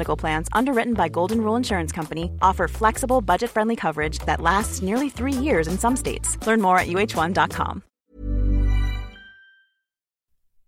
Medical Plans, underwritten by Golden Rule Insurance Company, offer flexible, budget friendly coverage that lasts nearly three years in some states. Learn more at uh1.com.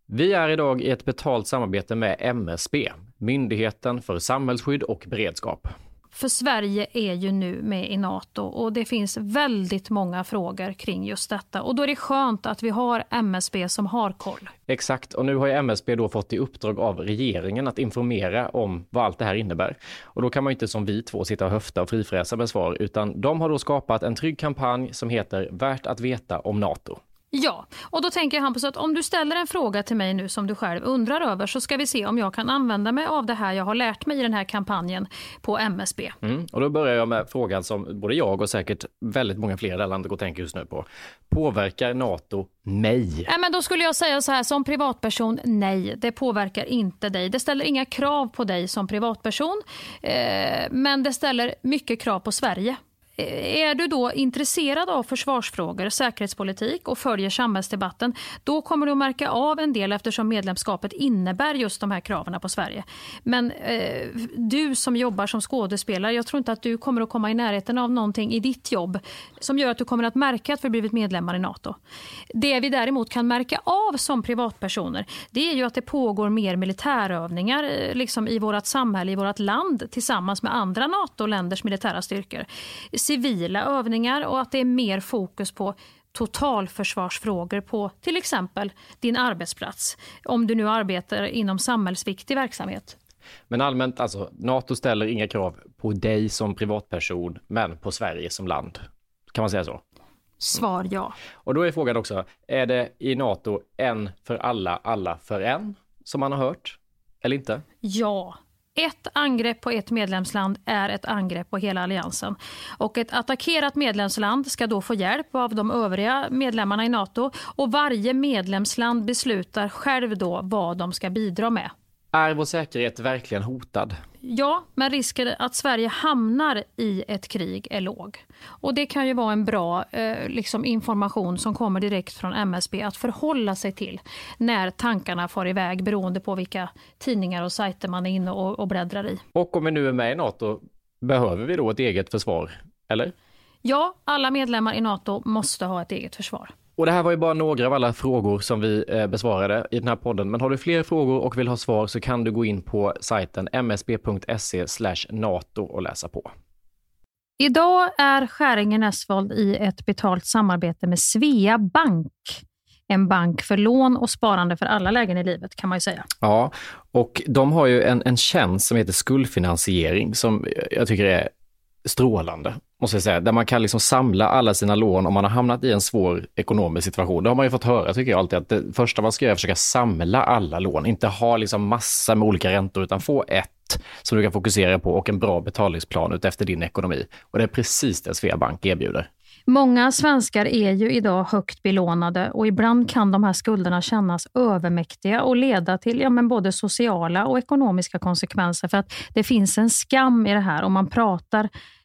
Vi är idag i ett betalt samarbete med MSB, Myndigheten för samhällsskydd och beredskap. För Sverige är ju nu med i Nato och det finns väldigt många frågor kring just detta. Och då är det skönt att vi har MSB som har koll. Exakt, och nu har ju MSB då fått i uppdrag av regeringen att informera om vad allt det här innebär. Och då kan man ju inte som vi två sitta och höfta och frifräsa med svar, utan de har då skapat en trygg kampanj som heter Värt att veta om Nato. Ja, och då tänker jag Hampus att om du ställer en fråga till mig nu som du själv undrar över så ska vi se om jag kan använda mig av det här jag har lärt mig i den här kampanjen på MSB. Mm, och då börjar jag med frågan som både jag och säkert väldigt många fler i det landet går och tänker just nu på. Påverkar NATO mig? Ja, men då skulle jag säga så här som privatperson, nej, det påverkar inte dig. Det ställer inga krav på dig som privatperson, eh, men det ställer mycket krav på Sverige. Eh, är du då intresserad av försvarsfrågor, säkerhetspolitik och följer samhällsdebatten, då kommer du att märka av en del eftersom medlemskapet innebär just de här kraven på Sverige. Men eh, du som jobbar som skådespelare, jag tror inte att du kommer att komma i närheten av någonting i ditt jobb som gör att du kommer att märka att vi blivit medlemmar i NATO. Det vi däremot kan märka av som privatpersoner, det är ju att det pågår mer militärövningar eh, liksom i vårt samhälle, i vårt land tillsammans med andra NATO-länders militära styrkor civila övningar och att det är mer fokus på totalförsvarsfrågor på till exempel din arbetsplats. Om du nu arbetar inom samhällsviktig verksamhet. Men allmänt, alltså NATO ställer inga krav på dig som privatperson, men på Sverige som land. Kan man säga så? Svar ja. Och då är frågan också, är det i NATO en för alla, alla för en, som man har hört? Eller inte? Ja, ett angrepp på ett medlemsland är ett angrepp på hela alliansen. Och ett attackerat medlemsland ska då få hjälp av de övriga medlemmarna i Nato och varje medlemsland beslutar själv då vad de ska bidra med. Är vår säkerhet verkligen hotad? Ja, men risken att Sverige hamnar i ett krig är låg. Och Det kan ju vara en bra eh, liksom information som kommer direkt från MSB att förhålla sig till när tankarna far iväg beroende på vilka tidningar och sajter man är inne och, och bläddrar i. Och om vi nu är med i Nato, behöver vi då ett eget försvar? Eller? Ja, alla medlemmar i Nato måste ha ett eget försvar. Och det här var ju bara några av alla frågor som vi eh, besvarade i den här podden. Men har du fler frågor och vill ha svar så kan du gå in på sajten msb.se nato och läsa på. Idag är Skäringen Esvold i ett betalt samarbete med Svea Bank. En bank för lån och sparande för alla lägen i livet kan man ju säga. Ja, och de har ju en, en tjänst som heter skuldfinansiering som jag tycker är strålande, måste jag säga. Där man kan liksom samla alla sina lån om man har hamnat i en svår ekonomisk situation. Det har man ju fått höra, tycker jag alltid, att det första man ska göra är att försöka samla alla lån. Inte ha liksom massa med olika räntor, utan få ett som du kan fokusera på och en bra betalningsplan efter din ekonomi. Och det är precis det Sveabank erbjuder. Många svenskar är ju idag högt belånade och ibland kan de här skulderna kännas övermäktiga och leda till ja, men både sociala och ekonomiska konsekvenser. För att det finns en skam i det här och man pratar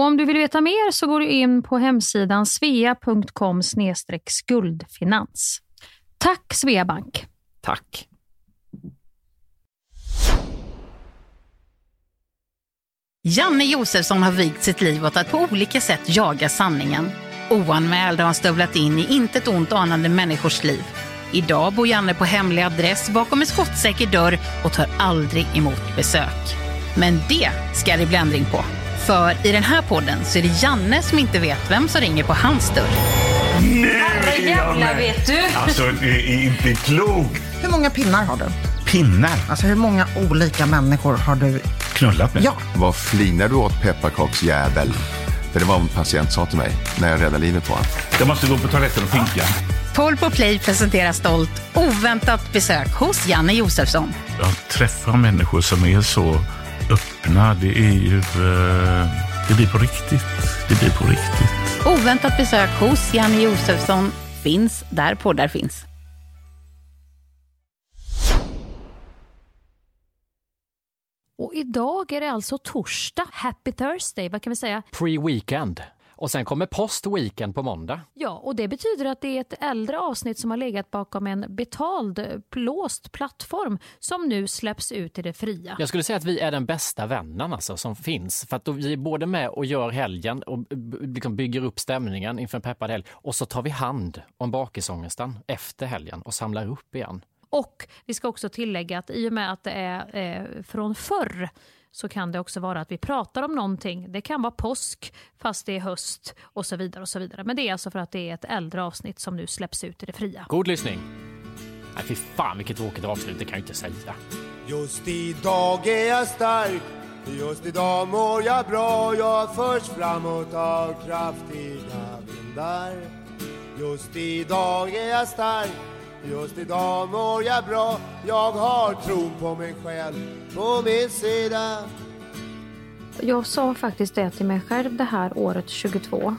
Och om du vill veta mer så går du in på hemsidan svea.com skuldfinans. Tack Sveabank! Tack! Janne Josefsson har vigt sitt liv åt att på olika sätt jaga sanningen. Oanmäld har han stövlat in i intet ont anande människors liv. Idag bor Janne på hemlig adress bakom en skottsäker dörr och tar aldrig emot besök. Men det ska det bli ändring på. För i den här podden så är det Janne som inte vet vem som ringer på hans dörr. Herrejävlar vet du! Alltså, det är inte klokt. Hur många pinnar har du? Pinnar? Alltså hur många olika människor har du? Knullat med? Ja. Vad flinar du åt pepparkaksjävel? För det var vad en patient sa till mig när jag räddade livet på honom. Jag måste gå på toaletten och pinka. Paul på Play presenterar stolt oväntat besök hos Janne Josefsson. Jag träffar människor som är så öppna. Det är ju... eh, det blir på riktigt. Det blir på riktigt. Oväntat besök hos Janne Josefsson finns där poddar finns. Och idag är det alltså torsdag. Happy Thursday, vad kan vi säga? Pre-weekend. Och sen kommer post-weekend på måndag. Ja, och det betyder att det är ett äldre avsnitt som har legat bakom en betald, låst plattform som nu släpps ut i det fria. Jag skulle säga att vi är den bästa vännen alltså, som finns. För att vi är både med och gör helgen och liksom bygger upp stämningen inför en peppad helg. Och så tar vi hand om bakisångesten efter helgen och samlar upp igen. Och vi ska också tillägga att i och med att det är eh, från förr så kan det också vara att vi pratar om någonting. Det kan vara påsk fast det är höst och så vidare. och så vidare. Men det är alltså för att det är ett äldre avsnitt som nu släpps ut i det fria. God lyssning! Nej, fy fan vilket tråkigt avslut, det kan jag inte säga. Just idag är jag stark Just idag mår jag bra Jag förs framåt av kraftiga vindar Just idag är jag stark Just idag mår jag bra Jag har tron på mig själv på min sida Jag sa faktiskt det till mig själv det här året 22.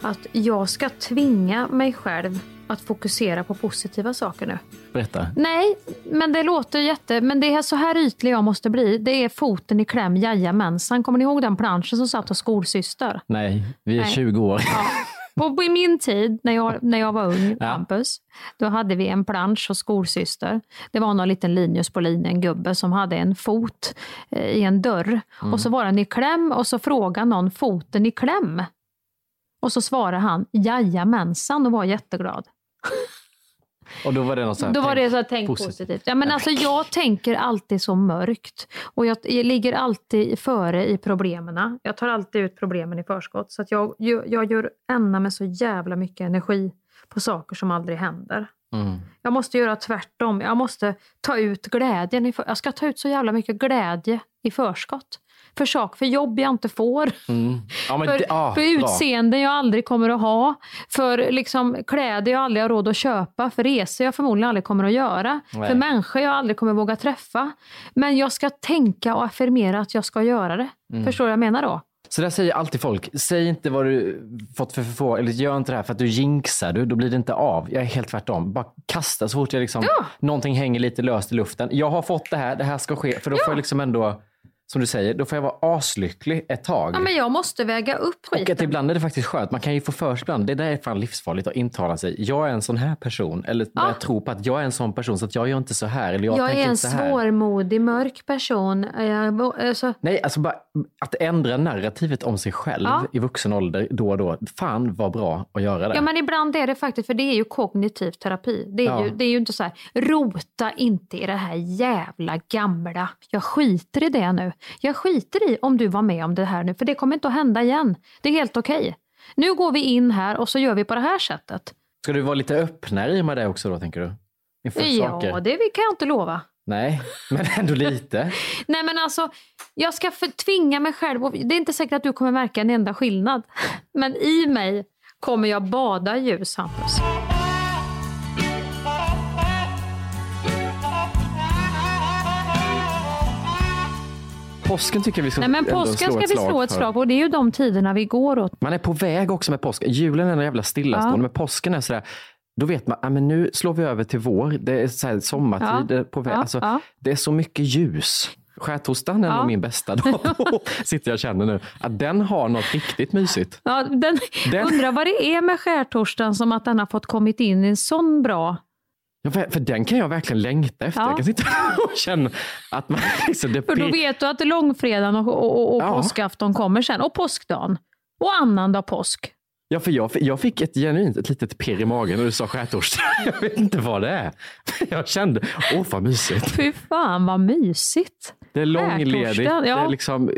Att jag ska tvinga mig själv att fokusera på positiva saker nu. Berätta. Nej, men det låter jätte... Men det är så här ytlig jag måste bli. Det är foten i kläm, jajamensan. Kommer ni ihåg den planschen som satt hos skolsyster? Nej, vi är Nej. 20 år. På, på min tid, när jag, när jag var ung, Ja. Hampus, då hade vi en plansch hos skolsyster. Det var någon liten Linus på linjen, gubbe, som hade en fot eh, i en dörr. Och så var den i kläm och så frågade någon foten i kläm. Och så svarade han jajamensan och var jätteglad. Och då var det något så här, Då var det så här, tänk positivt. positivt. Ja, men alltså, jag tänker alltid så mörkt. Och jag, jag ligger alltid före i problemen. Jag tar alltid ut problemen i förskott. Så att jag, jag, jag gör ända med så jävla mycket energi på saker som aldrig händer. Mm. Jag måste göra tvärtom. Jag måste ta ut glädjen. I för, jag ska ta ut så jävla mycket glädje i förskott. För sak, för jobb jag inte får. Mm. Ja, För, det, ah, för utseende jag aldrig kommer att ha. För liksom, kläder jag aldrig har råd att köpa. För resor jag förmodligen aldrig kommer att göra. Nej. För människor jag aldrig kommer våga träffa. Men jag ska tänka och affirmera att jag ska göra det. Mm. Förstår du vad jag menar då? Så där säger alltid folk. Säg inte vad du fått för förfrågan, eller gör inte det här för att du jinxar, du, då blir det inte av. Jag är helt tvärtom. Bara kasta så fort jag liksom, någonting hänger lite löst i luften. Jag har fått det här, det här ska ske. För då får jag liksom ändå, som du säger, då får jag vara aslycklig ett tag. Ja, men jag måste väga upp Och skiten. att ibland är det faktiskt skönt. Man kan ju få för sig ibland, det där är fan livsfarligt att intala sig. Jag är en sån här person. Eller börja tro på att jag är en sån person så att jag gör inte så här. Eller jag, Jag är en svårmodig, mörk person. Jag, alltså, Nej, alltså bara att ändra narrativet om sig själv Ja. i vuxen ålder då och då. Fan vad bra att göra det. Ja men ibland är det faktiskt, för det är ju kognitiv terapi. Det är, Ja. ju, det är ju inte så här, rota inte i det här jävla gamla. Jag skiter i det nu. Jag skiter i om du var med om det här nu, för det kommer inte att hända igen. Det är helt okej. Nu går vi in här och så gör vi på det här sättet. Ska du vara lite öppnare med det också då, tänker du? Inför Ja, saker? det kan jag inte lova. Nej, men ändå lite. Nej men alltså, jag ska tvinga mig själv. Och det är inte säkert att du kommer märka en enda skillnad. Men i mig kommer jag bada ljus, Hampus. Påsken tycker jag vi ska Nej men påsken slå ska vi slå ett slag på. Det är ju de tiderna vi går åt. Man är på väg också med påsken. Julen är en jävla stillastående, Ja. men påsken är sådär, då vet man, ah, men nu slår vi över till vår. Det är så här sommartid Ja. på väg. Ja, Alltså, ja. Det är så mycket ljus. Skärtorsdagen är Ja. nog min bästa dag. Sitter jag och känner nu. Att den har något riktigt mysigt. Ja, den, Den- Undrar vad det är med skärtorsdagen som att den har fått kommit in i en sån bra... Ja, för för den kan jag verkligen längta efter. Ja. Jag kan sitta och känna att man liksom, det För då vet du att långfredagen och, och, och, och Ja. påskafton kommer sen. Och påskdagen. Och annandag påsk. Ja, för jag, jag fick ett genuint ett litet pirr i magen när du sa skärtorsdag. Jag vet inte vad det är. Jag kände, åh vad mysigt. Fy fan vad mysigt. Det är långledigt. Skärtorsdag, Det ja. är liksom,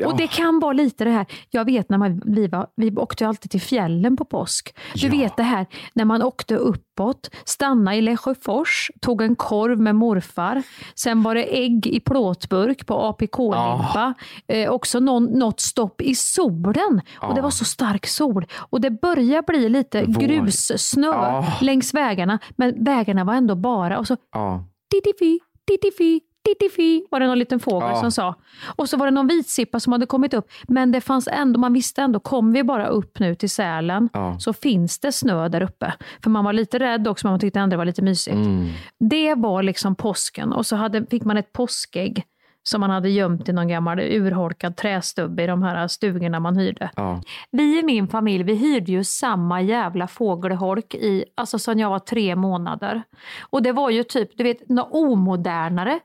ja. Och det kan vara lite det här, jag vet när man, vi, var, vi åkte alltid till fjällen på påsk. Du Ja. vet det här när man åkte uppåt, stannade i Lesjöfors, tog en korv med morfar. Sen var det ägg i plåtburk på APK-limpa. Eh, också någon, något stopp i solen. Och det var så stark sol. Och det började bli lite Vår. grussnö Ja. längs vägarna. Men vägarna var ändå bara. Och så ja. Titti-fi, titti-fi, titti-fi var det någon liten fågel Ja. som sa. Och så var det någon vitsippa som hade kommit upp. Men det fanns ändå, man visste ändå, kom vi bara upp nu till Sälen Ja. så finns det snö där uppe. För man var lite rädd också, men man tyckte ändå det var lite mysigt. Mm. Det var liksom påsken och så hade, fick man ett påskägg som man hade gömt i någon gammal urholkad trästubbe i de här stugorna man hyrde. Ja. Vi i min familj, vi hyrde ju samma jävla fågelholk i, alltså sedan jag var tre månader. Och det var ju typ, du vet, något omodernare.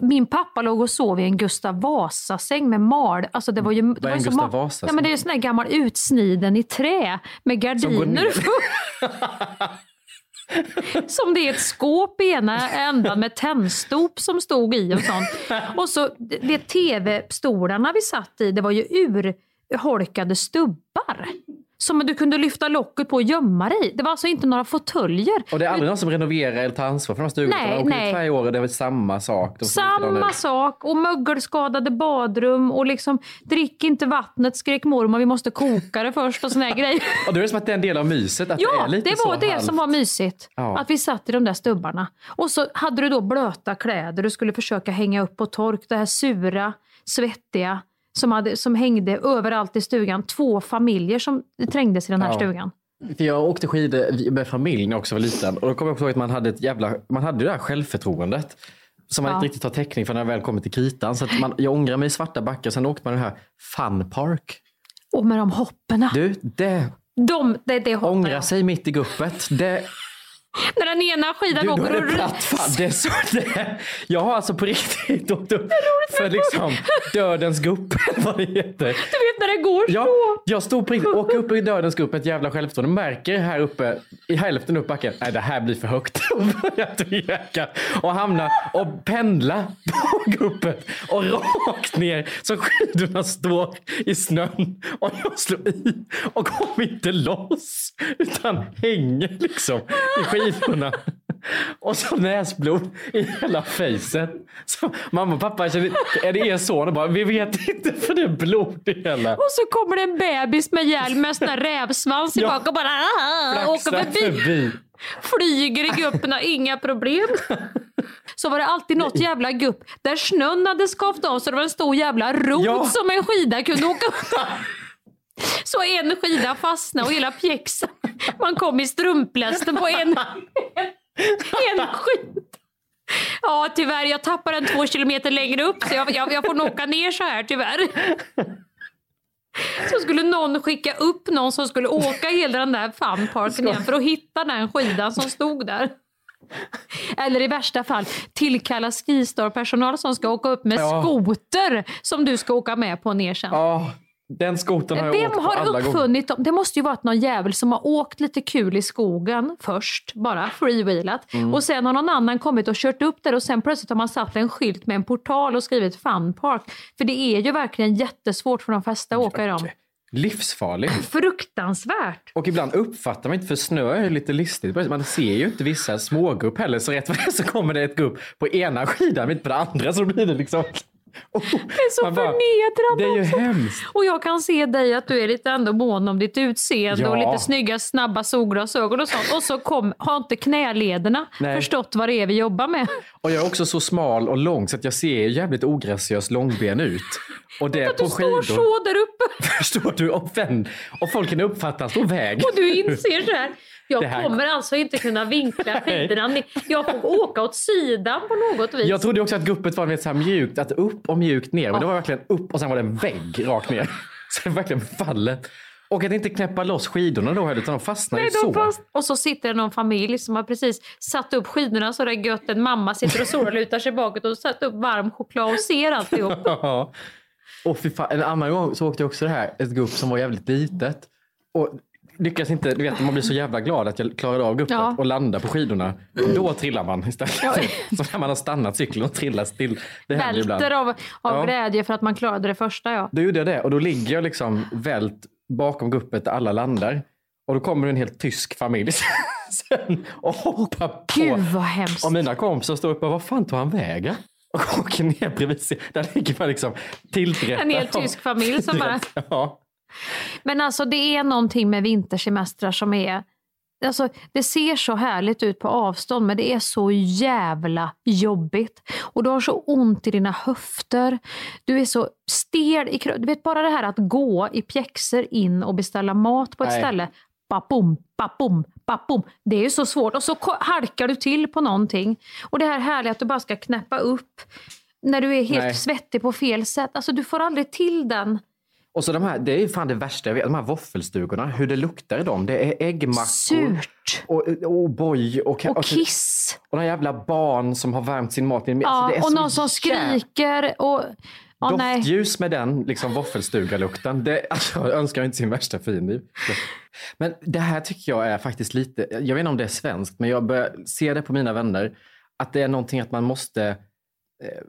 Min pappa låg och sov i en Gustav Vasa-säng med mal. Alltså det var ju, det var en ju Gustav Vasa-säng? Ja, men det är ju sån där gammal utsniden i trä med gardiner. ner. som det är ett skåp i ena ändan med tändstop som stod i och sånt. Och så det- det tv-stolarna vi satt i, det var ju urholkade stubbar. Som du kunde lyfta locket på och gömma dig i. Det var alltså inte några fåtöljer. Och det är aldrig någon som renoverar eller tar ansvar för de stugorna. Nej, de nej. varje år och det är väl samma sak. De Samma sak och mögelskadade badrum och liksom drick inte vattnet skrek mormor, vi måste koka det först och såna här grejer. Och då är det som att det är en del av myset. Att det Ja, är lite det var det halvt. som var mysigt. Ja. Att vi satt i de där stubbarna. Och så hade du då blöta kläder du skulle försöka hänga upp på tork. Det här sura, svettiga som, hade, som hängde överallt i stugan. Två familjer som trängdes i den här Ja. stugan. För jag åkte skidor med familj när jag också var liten. Och då kommer jag ihåg att man hade ett jävla, man hade det där självförtroendet. Som man Ja. inte riktigt har täckning för när jag väl kommer till kritan. Så man, jag ångrar mig i svarta backar. Sen åkte man den här Fun Park. Och med de hopporna. Du, det De, det, det jag. sig mitt i guppet. Det, När den ena skidan du, åker och det Jag har alltså på riktigt åkt upp för liksom dödens gupp vad det heter. Du vet när det går Ja, så. jag stod på riktigt, åker upp i dödens grupp med ett jävla självförtroende. Märker här uppe, i hälften upp backen, nej det här blir för högt. Och börjar tveka. Och hamna och pendla på guppet. Och rakt ner så skidorna står i snön. Och jag slår i och kommer inte loss. Utan hänger liksom i skidorna. Och så näsblod i hela fejset. Mamma och pappa känner, är det er son? Och bara, vi vet inte för det är blod i hela. Och så kommer det en bebis med hjälm med sån här rävsvans Ja. tillbaka och bara ah, åker förbi. förbi. Flyger i gupperna, inga problem. Så var det alltid något jävla gupp där snön hade skavt av så det var en stor jävla rot Ja. som en skida kunde åka upp. Så en skida fastnade och hela pjäxan. Man kom i strumplästen på en, en skida. Ja tyvärr, jag tappade den två kilometer längre upp så jag, jag, jag får nog åka ner så här tyvärr. Så skulle någon skicka upp någon som skulle åka hela den där funparken igen för att hitta den skidan som stod där. Eller i värsta fall tillkalla Skistar-personal som ska åka upp med Ja. skoter som du ska åka med på ner sen. Ja, den skotern har jag Vem åkt på har alla gånger. uppfunnit dem? Det måste ju varit någon jävel som har åkt lite kul i skogen först, bara freewheelat. Mm. Och sen har någon annan kommit och kört upp där och sen plötsligt har man satt en skylt med en portal och skrivit Fun Park. För det är ju verkligen jättesvårt för de flesta att åka i dem. livsfarligt. Fruktansvärt. Och ibland uppfattar man inte, för snö är lite listigt. Man ser ju inte vissa smågupp heller, så rätt vad det så kommer det ett gupp på ena skidan, men inte på den andra, så blir det liksom... Oh, Det är så man bara, förnedrande Det är ju hemskt. Och jag kan se dig att du är lite ändå mån om ditt utseende Ja. och lite snygga snabba solglasögon och sånt. Och så kom, har inte knälederna Nej. förstått vad det är vi jobbar med. Och jag är också så smal och lång så att jag ser jävligt ograciös långben ut. Och det Att du på står skidor. så där uppe Förstår du? Och, vän, och folk kan uppfatta stor väg. och du inser så här. Jag här- kommer alltså inte kunna vinkla skidorna. Jag får åka åt sidan på något vis. Jag trodde också att guppet var så här mjukt, att upp och mjukt ner. Men det var verkligen upp och sen var det en vägg rakt ner. Så det verkligen faller. Och att inte knäppa loss skidorna då heller, utan de fastnar Nej, ju så. fast... Och så sitter det någon familj som har precis satt upp skidorna så det är gött. En mamma sitter och solar lutar sig bakåt och satt upp varm choklad och ser alltihop. Ja. Och fy fan, en annan gång så åkte jag också det här, ett gupp som var jävligt litet. Och lyckas inte, du vet man blir så jävla glad att jag klarade av guppet Ja. och landar på skidorna. Då trillar man istället. Så när man har stannat cykeln och trillar still. Det Välter ibland. av, av Ja. glädje för att man klarade det första. Ja. Då gjorde jag det och då ligger jag liksom vält bakom guppet där alla landar. Och då kommer en helt tysk familj sen och hoppar på. Gud vad hemskt. Och mina kompisar står uppe och vad fan tog han vägen? Och åker ner bredvid. sig. Där ligger man liksom tillrättad. En hel tysk familj som bara... Ja. Men alltså det är någonting med vintersemestrar som är... Alltså, det ser så härligt ut på avstånd men det är så jävla jobbigt. Och du har så ont i dina höfter. Du är så stel i kroppen. Du vet bara det här att gå i pjäxor in och beställa mat på ett Nej. ställe. Bapum, bapum, bapum. Det är ju så svårt. Och så halkar du till på någonting. Och det här härliga att du bara ska knäppa upp när du är helt Nej. svettig på fel sätt. Alltså du får aldrig till den. Och så de här, det är ju fan det värsta jag vet, de här våffelstugorna, hur det luktar i dem. Det är äggmackor. Surt. Och, och boy. Och, Och kiss. Och några jävla barn som har värmt sin mat. Alltså, Ja, är och någon som skriker. Och, nej. Doftljus med den liksom, våffelstugalukten. Det, alltså, jag önskar inte sin värsta fiende. Men det här tycker jag är faktiskt lite, jag vet inte om det är svenskt, men jag börjar se det på mina vänner. Att det är någonting att man måste, eh,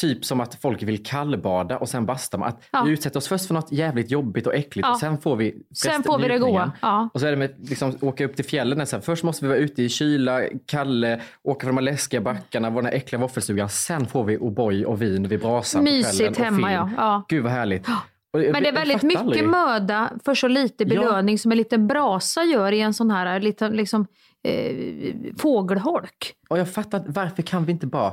typ som att folk vill kallbada och sen bastar man. Att Ja. vi utsätter oss först för något jävligt jobbigt och äckligt Ja. och sen får vi Sen får vi det goa. Ja. Och så är det med liksom, åka upp till fjällen. Sen. Först måste vi vara ute i kyla, Kalle, åka för de här läskiga backarna, vara den här äckliga våffelstugan. Sen får vi O'boy och vin vid brasan Mysigt hemma, ja. Ja. Gud vad härligt. Och Men det är väldigt mycket aldrig. möda för så lite belöning som en liten brasa gör i en sån här liten liksom, eh, fågelholk. Och jag fattar att varför kan vi inte bara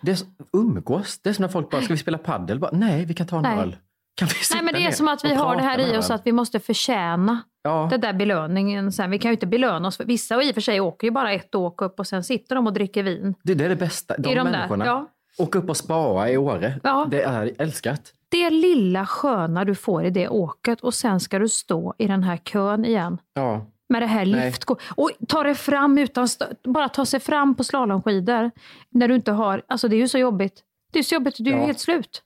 det är så, umgås? Det är som när folk bara, ska vi spela paddel? Bara, Nej, vi kan ta en Nej. öl. Kan vi Nej, men det är som att vi har det här i oss att vi måste förtjäna Ja. den där belöningen. Sen, vi kan ju inte belöna oss. Vissa och i och för sig åker ju bara ett åk upp och sen sitter de och dricker vin. Det, det är det bästa. De, de där, människorna. ja. Åka upp och spara i Åre. Ja. Det är älskat. Det lilla sköna du får i det åket och sen ska du stå i den här kön igen. Ja. Med det här lyft. Och ta det fram utan bara ta sig fram på slalomskidor. När du inte har, alltså det är ju så jobbigt. Det är så jobbigt, du är Ja. helt slut.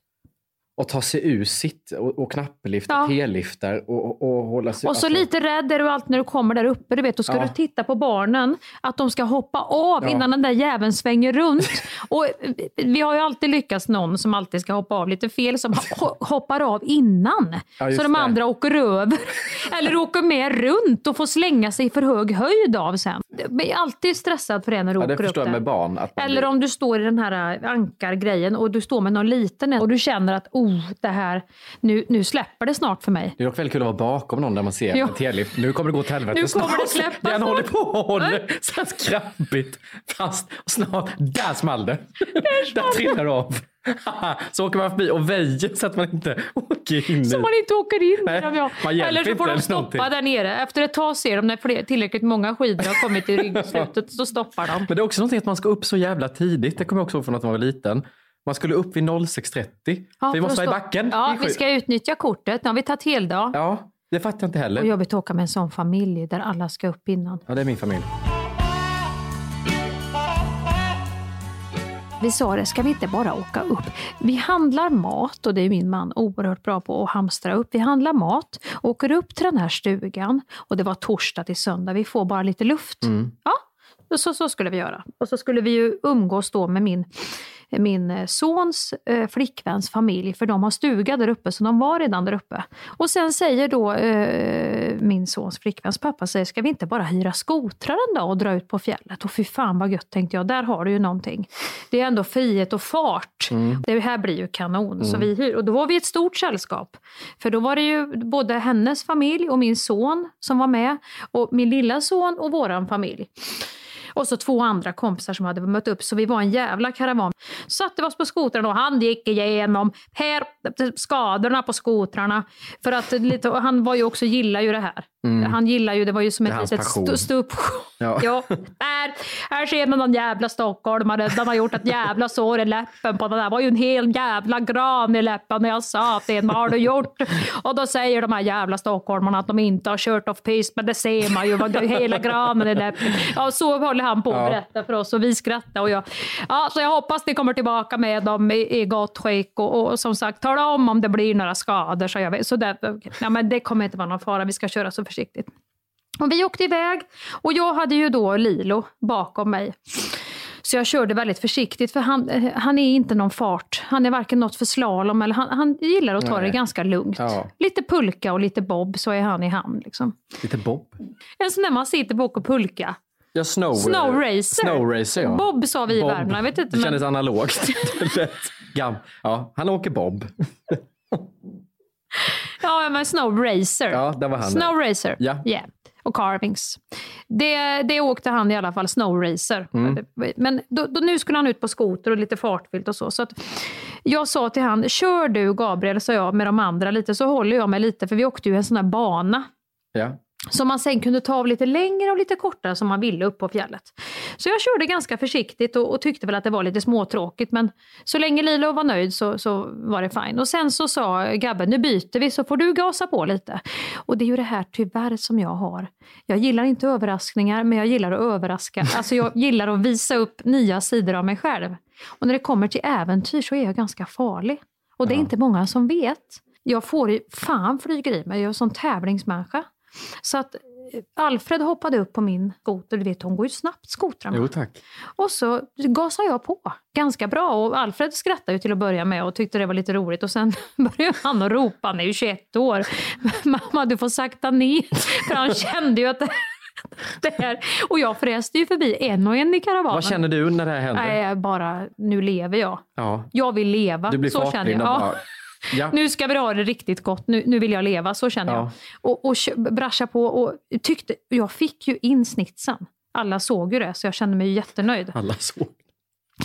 Och ta sig ur sitt och, och knapplift Ja. och P-liftar och, och, och hålla sig... Och så alltså- lite rädd är du alltid när du kommer där uppe. Du vet, då ska Ja. du titta på barnen, att de ska hoppa av Ja. innan den där jäveln svänger runt. och eh, vi har ju alltid lyckats någon som alltid ska hoppa av lite fel, som ho- hoppar av innan. Så de det. andra åker över. Eller åker med runt och får slänga sig för hög höjd av sen. Jag är alltid stressad för det när du Ja, åker upp där. barn. Eller blir- om du står i den här äh, ankargrejen och du står med någon liten och du känner att oh, det här, nu, nu släpper det snart för mig. Det är dock väldigt kul att vara bakom någon där man ser Ja. T-lift. Nu kommer det gå åt helvete Nu kommer snart. det släppa Den håller på och håller så här skrampigt fast. Och snart, där small det. Där trillar det av. så åker man förbi och väjer så att man inte åker in Så i. man inte åker in Nej, i man Eller så får de stoppa någonting. där nere. Efter ett tag ser de när tillräckligt många skidor har kommit till ryggslutet så stoppar de. Men det är också någonting att man ska upp så jävla tidigt. Det kommer jag också ihåg från att man var liten. Man skulle upp vid 06.30. Ja, vi måste vara i backen. Ja, vi ska utnyttja kortet. Nu har vi tagit heldag. Ja, det fattar jag inte Och heller. jobbigt att åka med en sån familj där alla ska upp innan. Ja, det är min familj. Vi sa det, ska vi inte bara åka upp? Vi handlar mat och det är min man oerhört bra på att hamstra upp. Vi handlar mat, åker upp till den här stugan och det var torsdag till söndag. Vi får bara lite luft. Mm. Ja, och så, så skulle vi göra. Och så skulle vi ju umgås då med min min eh, sons eh, flickväns familj, för de har stuga där uppe, så de var redan där uppe. Och sen säger då eh, min sons flickväns pappa, säger, ska vi inte bara hyra skotrar en dag och dra ut på fjället? Och fy fan vad gött, tänkte jag, där har du ju någonting. Det är ändå frihet och fart. Mm. Det här blir ju kanon. Så Mm. vi hyr, och då var vi ett stort sällskap. För då var det ju både hennes familj och min son som var med, och min lilla son och våran familj. Och så två andra kompisar som hade mött upp, så vi var en jävla karavan. Satte oss på skotrarna och han gick igenom här, skadorna på skotrarna. För att lite, han var ju också, gillar ju det här. Mm. Han gillar ju, det var ju som Det ett litet stup. Ja. Ja, här, här ser man någon jävla stockholmare. Den har gjort ett jävla sår i läppen på den där. Det var ju en hel jävla gran i läppen. Och jag sa till en, vad har du gjort? Och då säger de här jävla stockholmarna att de inte har kört off piste, men det ser man ju. Vad- Hela granen i läppen. Ja, så håller han på Ja. berätta för oss och vi skrattar. Och jag, ja, så jag hoppas ni kommer tillbaka med dem i, i gott skick. Och, och som sagt, tala om om det blir några skador. Så jag vet, så där, ja, men det kommer inte vara någon fara. Vi ska köra så försiktigt. Och vi åkte iväg och jag hade ju då Lilo bakom mig. Så jag körde väldigt försiktigt för han, han är inte någon fart. Han är varken något för slalom eller han, han gillar att ta Nej. det ganska lugnt. Ja. Lite pulka och lite bob så är han i hamn. Liksom. Lite bob. En sån där man sitter på och pulka. Ja, snow, Snow racer. Snow racer, ja. Bob sa vi i. Värmland. Jag vet inte, Det men- kändes analogt. Det. Ja, han åker bob. Ja, men Snow Racer. Ja, där var han. Snow Racer. Ja. Yeah. Och Carvings. Det, det åkte han i alla fall, Snow Racer. Mm. Men då, då, nu skulle han ut på skoter och lite fartfyllt och så. så att jag sa till han, kör du Gabriel, sa jag med de andra lite, så håller jag mig lite, för vi åkte ju en sån här bana. Ja. Som man sen kunde ta av lite längre och lite kortare som man ville upp på fjället. Så jag körde ganska försiktigt och, och tyckte väl att det var lite småtråkigt. Men så länge Lilo var nöjd så, så var det fine. Och sen så sa Gabbe, nu byter vi så får du gasa på lite. Och det är ju det här tyvärr som jag har. Jag gillar inte överraskningar men jag gillar att överraska. Alltså jag gillar att visa upp nya sidor av mig själv. Och när det kommer till äventyr så är jag ganska farlig. Och det är inte många som vet. Jag får ju, fan flyger i mig, jag är en sån tävlingsmänniska. Så att eh, Alfred hoppade upp på min skoter, du vet hon går ju snabbt skotrarna. Jo, tack. Och så gasade jag på ganska bra och Alfred skrattade ju till att börja med och tyckte det var lite roligt och sen började han att ropa, han är ju 21 år, mamma du får sakta ner. För han kände ju att det, det här, och jag fräste ju förbi en och en i karavanen. Vad känner du när det här händer? Nej, bara, nu lever jag. Ja. Jag vill leva. Du blir så känner jag. Ja. Ja. Nu ska vi ha det riktigt gott, nu, nu vill jag leva, så känner Ja. jag. Och, och brascha på och tyckte, jag fick ju in snitsen. Alla såg ju det, så jag kände mig jättenöjd. Alla såg.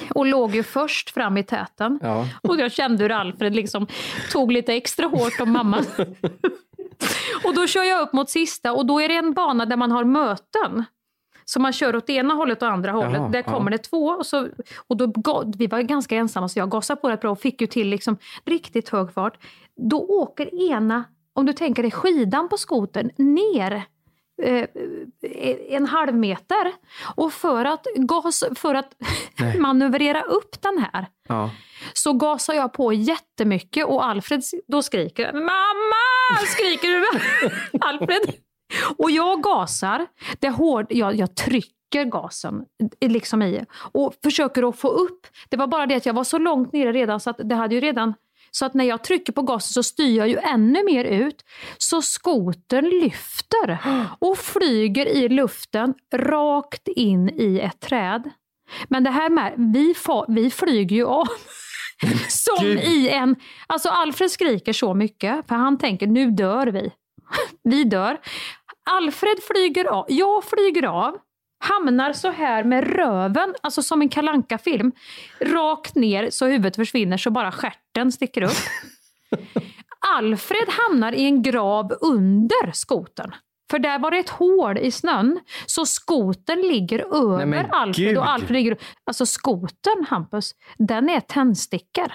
Och låg ju först fram i täten. Ja. Och jag kände hur Alfred liksom tog lite extra hårt om mamma. och då kör jag upp mot sista och då är det en bana där man har möten. Så man kör åt ena hållet och andra hållet. Jaha, där ja. kommer det två. Och, så, och då, vi var ganska ensamma så jag gasade på rätt bra och fick ju till liksom riktigt hög fart. Då åker ena, om du tänker dig skidan på skoten, ner eh, en halv meter. Och för att, gas, för att Nej. manövrera upp den här Ja. så gasar jag på jättemycket och Alfred då skriker Mamma! skriker du. Alfred. Och jag gasar. Det hård, jag, jag trycker gasen liksom i och försöker att få upp. Det var bara det att jag var så långt nere redan så att det hade ju redan så att när jag trycker på gasen så styr jag ju ännu mer ut. Så skotern lyfter och flyger i luften rakt in i ett träd. Men det här med, vi, fa, vi flyger ju av. Som i en... Alltså Alfred skriker så mycket, för han tänker nu dör vi. Vi dör. Alfred flyger av, jag flyger av, hamnar så här med röven, alltså som en kalanka film rakt ner så huvudet försvinner så bara stjärten sticker upp. Alfred hamnar i en grav under skoten. För där var det ett hål i snön, så skoten ligger över Nej, Alfred. gud. Och Alfred ligger, alltså skoten, Hampus, den är tändstickor.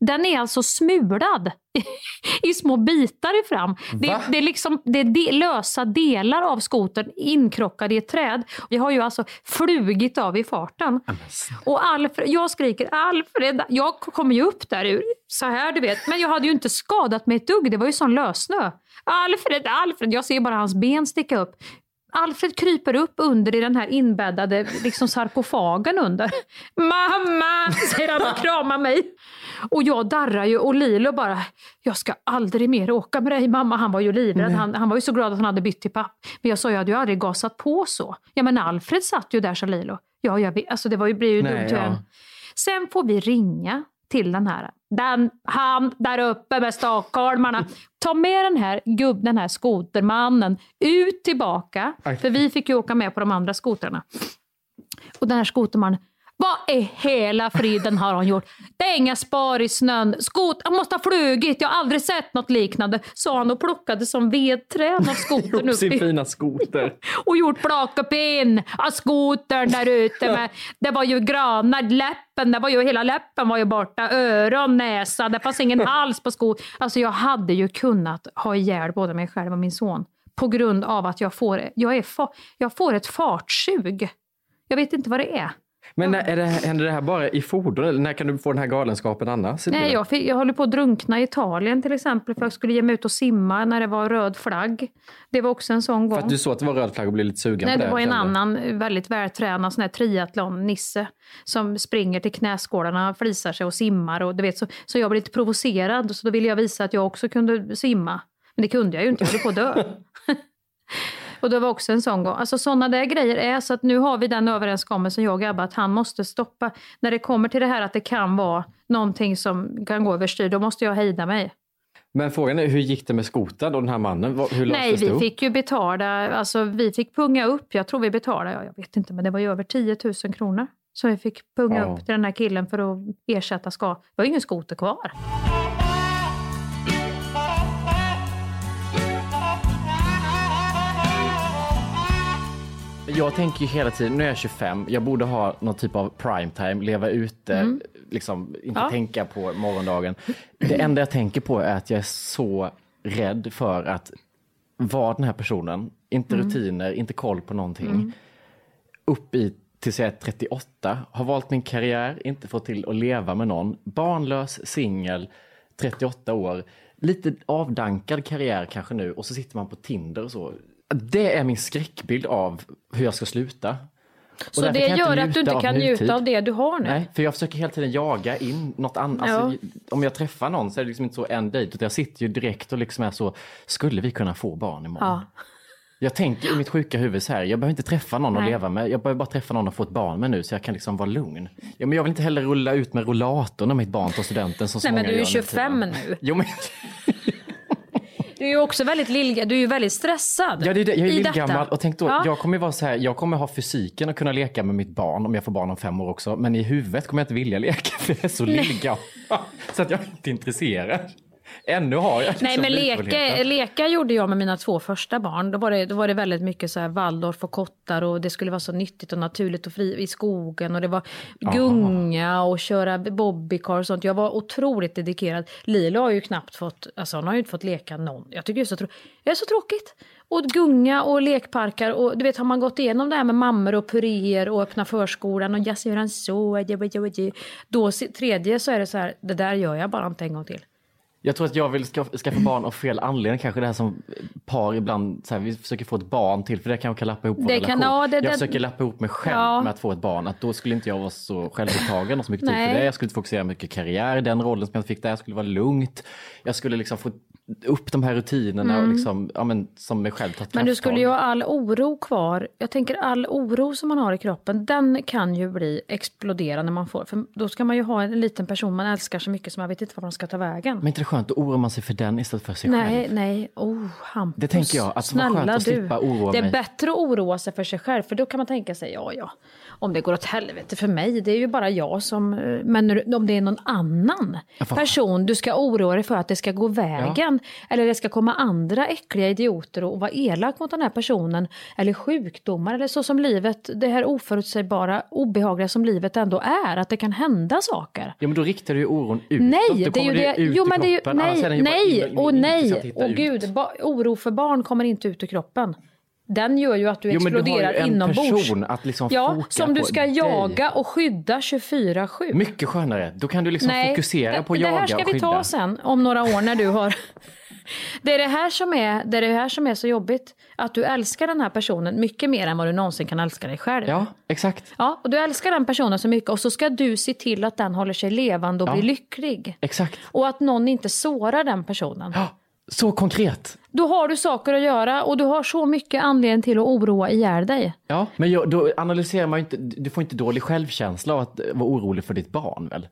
Den är alltså smulad i små bitar fram. Det, det är, liksom, det är de, lösa delar av skotern inkrockade i ett träd. Vi har ju alltså flugit av i farten. Och Alfred, jag skriker Alfred, jag kommer ju upp där ur, så här du vet. Men jag hade ju inte skadat mig ett dugg, det var ju sån lössnö. Alfred, Alfred, jag ser bara hans ben sticka upp. Alfred kryper upp under i den här inbäddade liksom sarkofagen under. Mamma! säger han och kramar mig. Och jag darrar ju och Lilo bara, jag ska aldrig mer åka med dig mamma. Han var ju livrädd. Han, han var ju så glad att han hade bytt till papp. Men jag sa, jag hade ju aldrig gasat på så. Ja men Alfred satt ju där sa Lilo. Ja, jag vet. Alltså det var ju, blev ju Nej, dumt. ja. Sen får vi ringa till den här. Den, han där uppe med stockholmarna. Ta med den här gubb, den här skotermannen ut tillbaka. Aj. För vi fick ju åka med på de andra skotrarna. Och den här skotermannen. Vad i hela friden har hon gjort? Det är inga spar i snön. Skot, han måste ha flugit. Jag har aldrig sett något liknande. Sa han och plockade som vedträn av skotern upp sin fina skoter. och gjort plockepinn av skotern där ute. Med, det var ju granar, läppen, det var ju, hela läppen var ju borta. Öron, näsa, det fanns ingen hals på skot. Alltså jag hade ju kunnat ha ihjäl både mig själv och min son. På grund av att jag får, jag är fa, jag får ett fartsug. Jag vet inte vad det är. Men när, är det, händer det här bara i fordon eller när kan du få den här galenskapen annars? Nej, jag, fick, jag håller på att drunkna i Italien till exempel för jag skulle ge mig ut och simma när det var röd flagg. Det var också en sån gång. För att du såg att det var röd flagg och blev lite sugen Nej, på det det? var en kände. annan väldigt vältränad sån här triathlon-nisse som springer till knäskålarna, flisar sig och simmar. Och du vet, så, så jag blev lite provocerad, så då ville jag visa att jag också kunde simma. Men det kunde jag ju inte, jag höll på att dö. och det var också en sån gång. Alltså sådana där grejer är så att nu har vi den överenskommelsen, jag och Gabba, att han måste stoppa. När det kommer till det här att det kan vara någonting som kan gå överstyr, då måste jag hejda mig. Men frågan är hur gick det med skotern och den här mannen? Hur Nej, vi fick ju betala, alltså vi fick punga upp, jag tror vi betalade, ja, jag vet inte, men det var ju över 10 000 kronor. som vi fick punga Ja. upp till den här killen för att ersätta ska. Det var ju ingen skoter kvar. Jag tänker ju hela tiden, nu är jag 25, jag borde ha någon typ av primetime, leva ute, Mm. liksom inte Ja. tänka på morgondagen. Det enda jag tänker på är att jag är så rädd för att vara den här personen, inte Mm. rutiner, inte koll på någonting. Mm. Upp i tills jag är 38, har valt min karriär, inte fått till att leva med någon, barnlös, singel, 38 år, lite avdankad karriär kanske nu och så sitter man på Tinder och så. Det är min skräckbild av hur jag ska sluta. Så det gör att du inte kan njuta av det du har nu? Nej, för jag försöker hela tiden jaga in något annat. Ja. Alltså, om jag träffar någon så är det liksom inte så en dejt, utan jag sitter ju direkt och liksom är så, skulle vi kunna få barn imorgon? Ja. Jag tänker i mitt sjuka huvud så här, jag behöver inte träffa någon att Nej. leva med, jag behöver bara träffa någon att få ett barn med nu så jag kan liksom vara lugn. Ja, men jag vill inte heller rulla ut med rollator när mitt barn tar studenten som så Nej, men många du är gör nu för 25 tiden. nu. Jo, men, Du är ju också väldigt lillga, du är ju väldigt stressad. ja, det är det. Jag är lillgammal och tänk då, Ja. jag kommer vara så här, jag kommer ha fysiken och kunna leka med mitt barn om jag får barn om fem år också, men i huvudet kommer jag inte vilja leka för jag är så lillgammal. Så att jag är inte intresserad. Ännu har jag liksom Nej men leka, leka gjorde jag med mina två första barn. Då var det, då var det väldigt mycket så här Waldorf och kottar och det skulle vara så nyttigt och naturligt och fri i skogen och det var gunga och köra bobbycar och sånt. Jag var otroligt dedikerad. Lilo har ju knappt fått, alltså hon har ju inte fått leka någon. Jag tycker det är så, trå- det är så tråkigt. Och gunga och lekparkar och du vet har man gått igenom det här med mammor och puréer och öppna förskolan och jag gör en så, då tredje så är det så här, det där gör jag bara inte en gång till. Jag tror att jag vill ska- skaffa barn av fel anledning. Kanske det här som par ibland, så här, vi försöker få ett barn till för det kan kan lappa ihop vår Det kan- relation. ja, det- jag det- försöker lappa ihop mig själv Ja. med att få ett barn. Att då skulle inte jag vara så självupptagen och så mycket tid för det. Jag skulle inte fokusera mycket karriär den rollen som jag fick där. Jag skulle vara lugnt. Jag skulle liksom få upp de här rutinerna och liksom, ja, men, som mig själv ta Mm. Men du skulle ju ha all oro kvar. Jag tänker all oro som man har i kroppen, den kan ju bli explodera när man får. För då ska man ju ha en liten person man älskar så mycket som man vet inte var de ska ta vägen. Men inte det skönt, då oroar man sig för den istället för sig nej, själv. nej. Oh, Hampus. Det tänker jag, att var skönt att slippa oroa Det är mig. bättre att oroa sig för sig själv, för då kan man tänka sig, ja, ja, om det går åt helvete för mig, det är ju bara jag som... eh, Men du- om det är någon annan Ja, person du ska oroa dig för att det ska gå vägen, eller det ska komma andra äckliga idioter och vara elak mot den här personen, eller sjukdomar, eller så som livet, det här oförutsägbara, obehagliga som livet ändå är, att det kan hända saker. Ja men då riktar du ju oron utåt. Nej, det är kommer ju det. ut Jo, men det är ju, nej, nej och nej. Och gud, oro för barn kommer inte ut ur kroppen. Den gör ju att du Jo, du exploderar en inombords. person att liksom ja, som du ska dig. jaga och skydda 24-7. Mycket skönare. Då kan du liksom Nej, fokusera på att det jaga här ska och vi skydda. ta sen om några år när du har Det är det, här som är, det är det här som är så jobbigt. Att du älskar den här personen mycket mer än vad du någonsin kan älska dig själv. Ja, exakt. Ja, och du älskar den personen så mycket och så ska du se till att den håller sig levande och Ja. blir lycklig. Exakt. Och att någon inte sårar den personen. Så konkret. Då har du saker att göra och du har så mycket anledning till att oroa ihjäl dig. Ja, men jag, då analyserar man ju inte, du får inte dålig självkänsla av att vara orolig för ditt barn väl?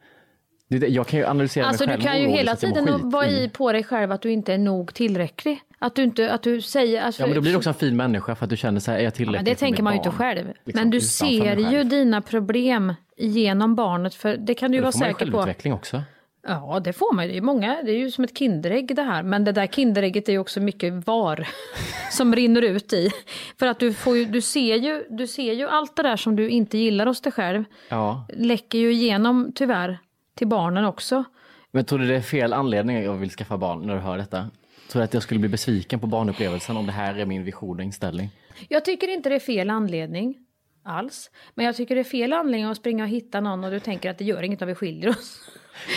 Jag kan ju analysera Alltså mig du själv kan ju hela tiden vara i- på dig själv att du inte är nog tillräcklig. Att du inte, att du säger... Alltså, Ja men då blir du också en fin människa för att du känner så här, är jag Ja, tillräcklig men det tänker man ju inte själv. Liksom, men du ser ju dina problem genom barnet. För det kan du ju Då vara får man ju säker på. självutveckling också. Ja, det får man ju. Det är många, det är ju som ett Kinderägg det här. Men det där Kinderägget är ju också mycket var som rinner ut i. För att du, får ju, du, ser ju, du ser ju allt det där som du inte gillar hos dig själv. Ja. Läcker ju igenom tyvärr till barnen också. Men tror du det är fel anledning jag vill skaffa barn när du hör detta? Tror du att jag skulle bli besviken på barnupplevelsen om det här är min vision och inställning? Jag tycker inte det är fel anledning alls. Men jag tycker det är fel anledning att springa och hitta någon och du tänker att det gör inget om vi skiljer oss.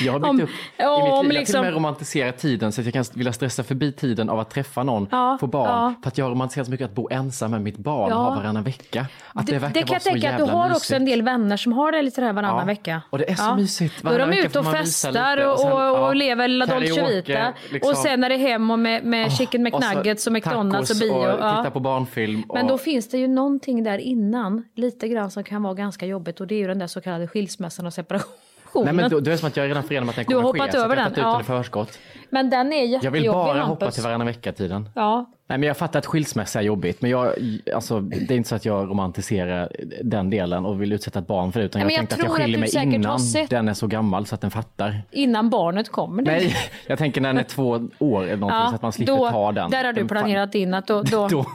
Jag har byggt Om- upp ja, i mitt liv, jag har till liksom- och med romantiserat tiden så att jag kan vilja stressa förbi tiden av att träffa någon, Ja, få barn. ja. För att jag har romantiserat så mycket att bo ensam med mitt barn, Ja. ha varannan vecka. Att det, det, verkar det kan vara jag så tänka att du har mysigt. också en del vänner som har det lite här varannan Ja, vecka. och det är så mysigt. Då är de ute och festar och, och sen, och, ja, och lever La Dolce Vita. liksom. Och sen är det hem och med, med chicken och McNuggets och McDonalds och bio. och ja. titta på barnfilm. Och, Men då finns det ju någonting där innan, lite grann som kan vara ganska jobbigt och det är ju den där så kallade skilsmässan och separationen. Nej men då, då är det som att jag redan förenad med att den Du har kommer hoppat ske, så över att jag har den, tagit ut ja. den i förskott. Men den är Jag jättejobbig vill bara Hampus. hoppa till varannan vecka-tiden. Ja, Nej men jag fattar att skilsmässa är jobbigt men jag, alltså, det är inte så att jag romantiserar den delen och vill utsätta ett barn för det utan Nej, jag jag tänkte att jag att skiljer du mig har innan sett- den är så gammal så att den fattar. innan barnet kommer. Nej, jag tänker när den är två år eller någonting så att man slipper då, ta den. Där har du planerat in att då, då, Då.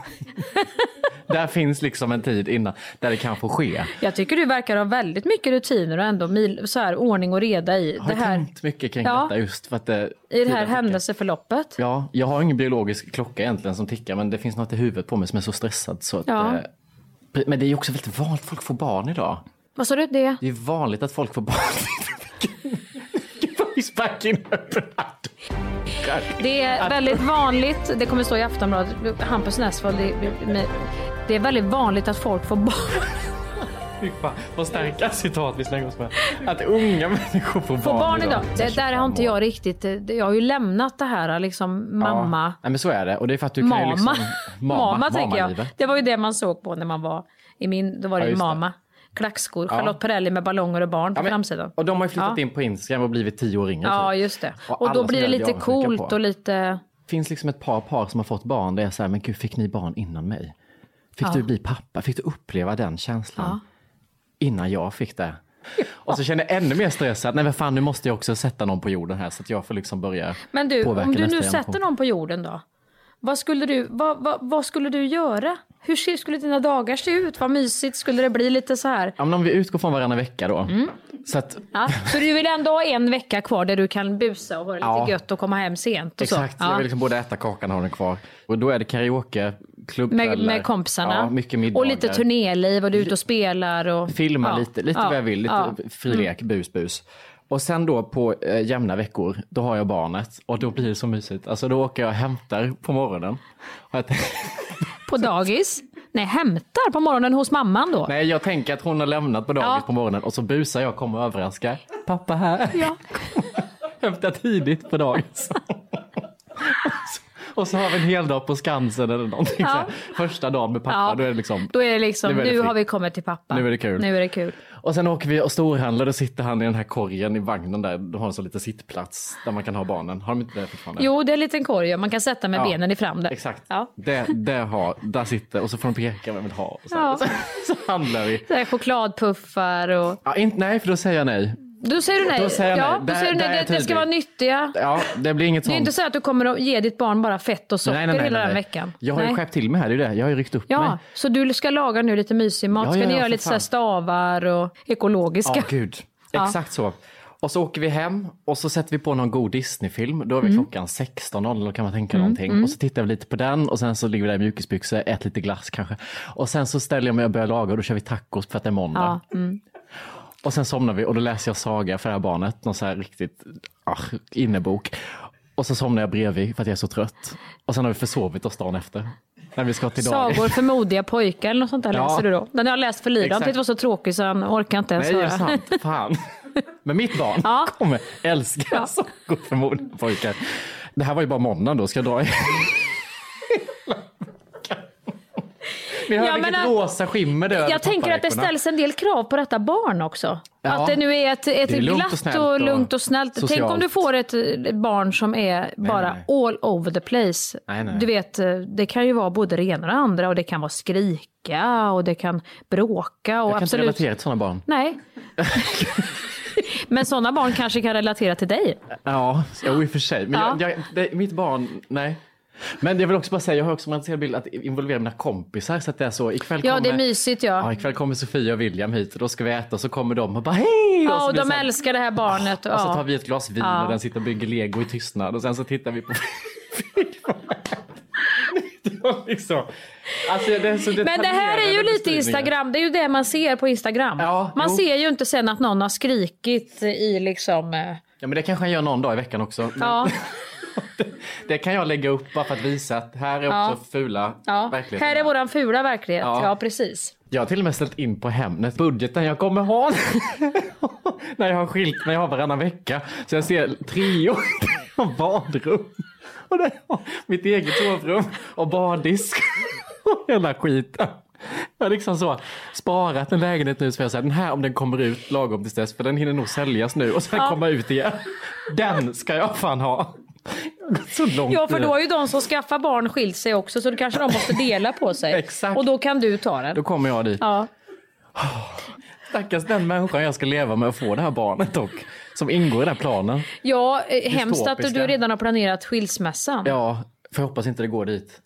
Där finns liksom en tid innan där det kan få ske. Jag tycker du verkar ha väldigt mycket rutiner och ändå mil, så här, ordning och reda i Jag har det här, tänkt mycket kring Ja. detta just för att det, i det här händelseförloppet. Ja, jag har ingen biologisk klocka egentligen som tickar men det finns något i huvudet på mig som är så stressad så att... Ja. eh, Men det är ju också väldigt vanligt att folk får barn idag. Vad sa du? Det? Det är vanligt att folk får barn. Vilken voiceback in Det är väldigt vanligt, det kommer stå i Aftonbladet, Hampus Nessvold, det, det är väldigt vanligt att folk får barn. Fy fan, vad starka citat vi slänger oss med. Att unga människor får Får barn, barn idag. Det, 25 där har inte jag riktigt, det- jag har ju lämnat det här liksom mamma. Ja. Nej men så är det och det är för att du kan Mama. ju liksom... Mama, tänker jag. Det var ju det man såg på när man var i min, då var det Ja, det. Mama. Klackskor, Ja. Charlotte Perrelli med ballonger och barn på Ja, men- framsidan. Och de har ju flyttat Ja. in på Instagram och blivit tio år yngre. Ja, just det. Och Och då blir det lite coolt och lite... Det finns liksom ett par par som har fått barn. Det är så här, men gud, fick ni barn innan mig? Fick Ja. du bli pappa? Fick du uppleva den känslan. Innan jag fick det? Och så känner jag ännu mer stressad. Nej, men fan, nu måste jag också sätta någon på jorden här så att jag får liksom börja Men du, om du nu sätter någon på jorden då? Vad skulle du, vad, vad, vad skulle du göra? Hur skulle dina dagar se ut? Vad mysigt skulle det bli lite så här? Ja, men om vi utgår från varannan vecka då. Så att, Ja, så du vill ändå ha en vecka kvar där du kan busa och ha det lite Ja. gött och komma hem sent och så? exakt, jag Ja. vill liksom både äta kakan och ha den kvar. Och då är det karaoke. Med, med kompisarna. Ja, mycket middagar. och lite turnéliv och du är ute och spelar. Och, Filma ja. lite, lite ja. vad jag vill, lite Ja. Mm. frilek, bus, bus. Och sen då på eh, jämna veckor, då har jag barnet och då blir det så mysigt. Alltså då åker jag och hämtar på morgonen. Och På dagis? Nej, hämtar på morgonen hos mamman då? nej, jag tänker att hon har lämnat på dagis Ja. på morgonen och så busar jag, kommer och överraskar. Pappa här. Ja. Hämta tidigt på dagis. och så har vi en hel dag på Skansen eller någonting. Ja. Så här. Första dagen med pappa, Ja. då är det liksom Då är det liksom, Nu det nu har vi kommit till pappa. Nu är det kul. Nu är det kul. Och sen åker vi och storhandlar, då sitter han i den här korgen i vagnen där, de har en så lite sittplats där man kan ha barnen. Har de inte det fortfarande? Jo, det är en liten korg man kan sätta med Ja, benen i fram där. Exakt. Ja. Det, det har, där sitter, och så får de peka vad de vill ha. Och så, Ja. så, så handlar vi. Så chokladpuffar och... Ja, inte, nej, för då säger jag nej. Då säger du nej. Då säger jag ja, nej. Då Där- säger du nej. Det, det ska vara nyttiga. Ja, det blir inget Det är sånt. inte så att du kommer att ge ditt barn bara fett och socker nej, nej, nej, hela nej, den veckan. Jag har ju Nej. skärpt till mig här, det är ju det. Jag har ju ryckt upp mig. Ja, så du ska laga nu lite mysig mat. Ska ja, ni ja, göra för lite så stavar och ekologiska? Ja, gud. Exakt så. Och så åker vi hem och så sätter vi på någon god Disney-film. Då är vi Mm. klockan 16.00 kan man tänka någonting. Och så tittar vi lite på den och sen så ligger vi där i mjukisbyxor, äter lite glass kanske. Och sen så ställer jag mig och börjar laga och då kör vi tacos för att det är måndag. Ja, mm. Och sen somnar vi och då läser jag saga för det här barnet, någon så här riktigt ah, innebok. Och så somnar jag bredvid för att jag är så trött. Och sen har vi försovit oss dagen efter. När vi ska till. Sagor för modiga pojkar eller något sånt där Ja. läser du då? Den har jag läst för lite. Han tyckte det var så tråkigt så han orkar inte ens Nej, det höra. sant? Fan. Men mitt barn Ja. kommer älska Ja. sagor för modiga pojkar. Det här var ju bara måndagen då, ska jag dra i? Ni hör Ja, vilket men, äh, rosa skimmer det Jag tänker att det ställs en del krav på detta barn också. Ja. Att det nu är ett, ett är glatt och, och lugnt och snällt. Tänk om socialt. du får ett ett barn som är bara nej. all over the place. Nej, nej. Du vet, eh, det kan ju vara både det ena och det andra och det kan vara skrika och det kan bråka. Och Jag kan absolut... inte relatera till sådana barn. Nej. Men sådana barn kanske kan relatera till dig. Ja, jo, i och för sig. Men Ja. jag, jag, det, mitt barn, nej. Men jag vill också bara säga, jag har också en romantiserad bild att involvera mina kompisar så att det är så, ikväll Ja, kommer, det är mysigt ja. Ja, ikväll kommer Sofia och William hit och då ska vi äta och så kommer de och bara hej! Ja, och det de här- älskar det här barnet. Och så tar vi ett glas vin Ja. och den sitter och bygger lego i tystnad och sen så tittar vi på liksom, alltså det Men det här är ju lite. Instagram, det är ju det man ser på Instagram. Ja, man jo. ser ju inte sen att någon har skrikit i liksom... eh, Ja men det kanske han gör någon dag i veckan också. Men Ja, Det kan jag lägga upp bara för att visa att här är Ja. också fula ja. verkligheten. Här är våran fula verklighet. Ja. Ja, precis. Jag har till och med ställt in på Hemnet budgeten jag kommer ha när jag har skilt mig av varannan vecka. Så jag ser treor och badrum. Och det har mitt eget sovrum och baddisk och hela skiten. Jag har liksom så sparat en lägenhet nu så jag säger den här om den kommer ut lagom tills dess för den hinner nog säljas nu och sen Ja. komma ut igen. Den ska jag fan ha. Så långt Ja, för då har ju de som skaffar barn skilt sig också så då kanske de måste dela på sig. Exakt. Och då kan du ta den. Då kommer jag dit. Ja. Stackars den människan jag ska leva med att få det här barnet och som ingår i den här planen. Ja, eh, hemskt att du redan har planerat skilsmässan. Ja, för jag hoppas inte det går dit.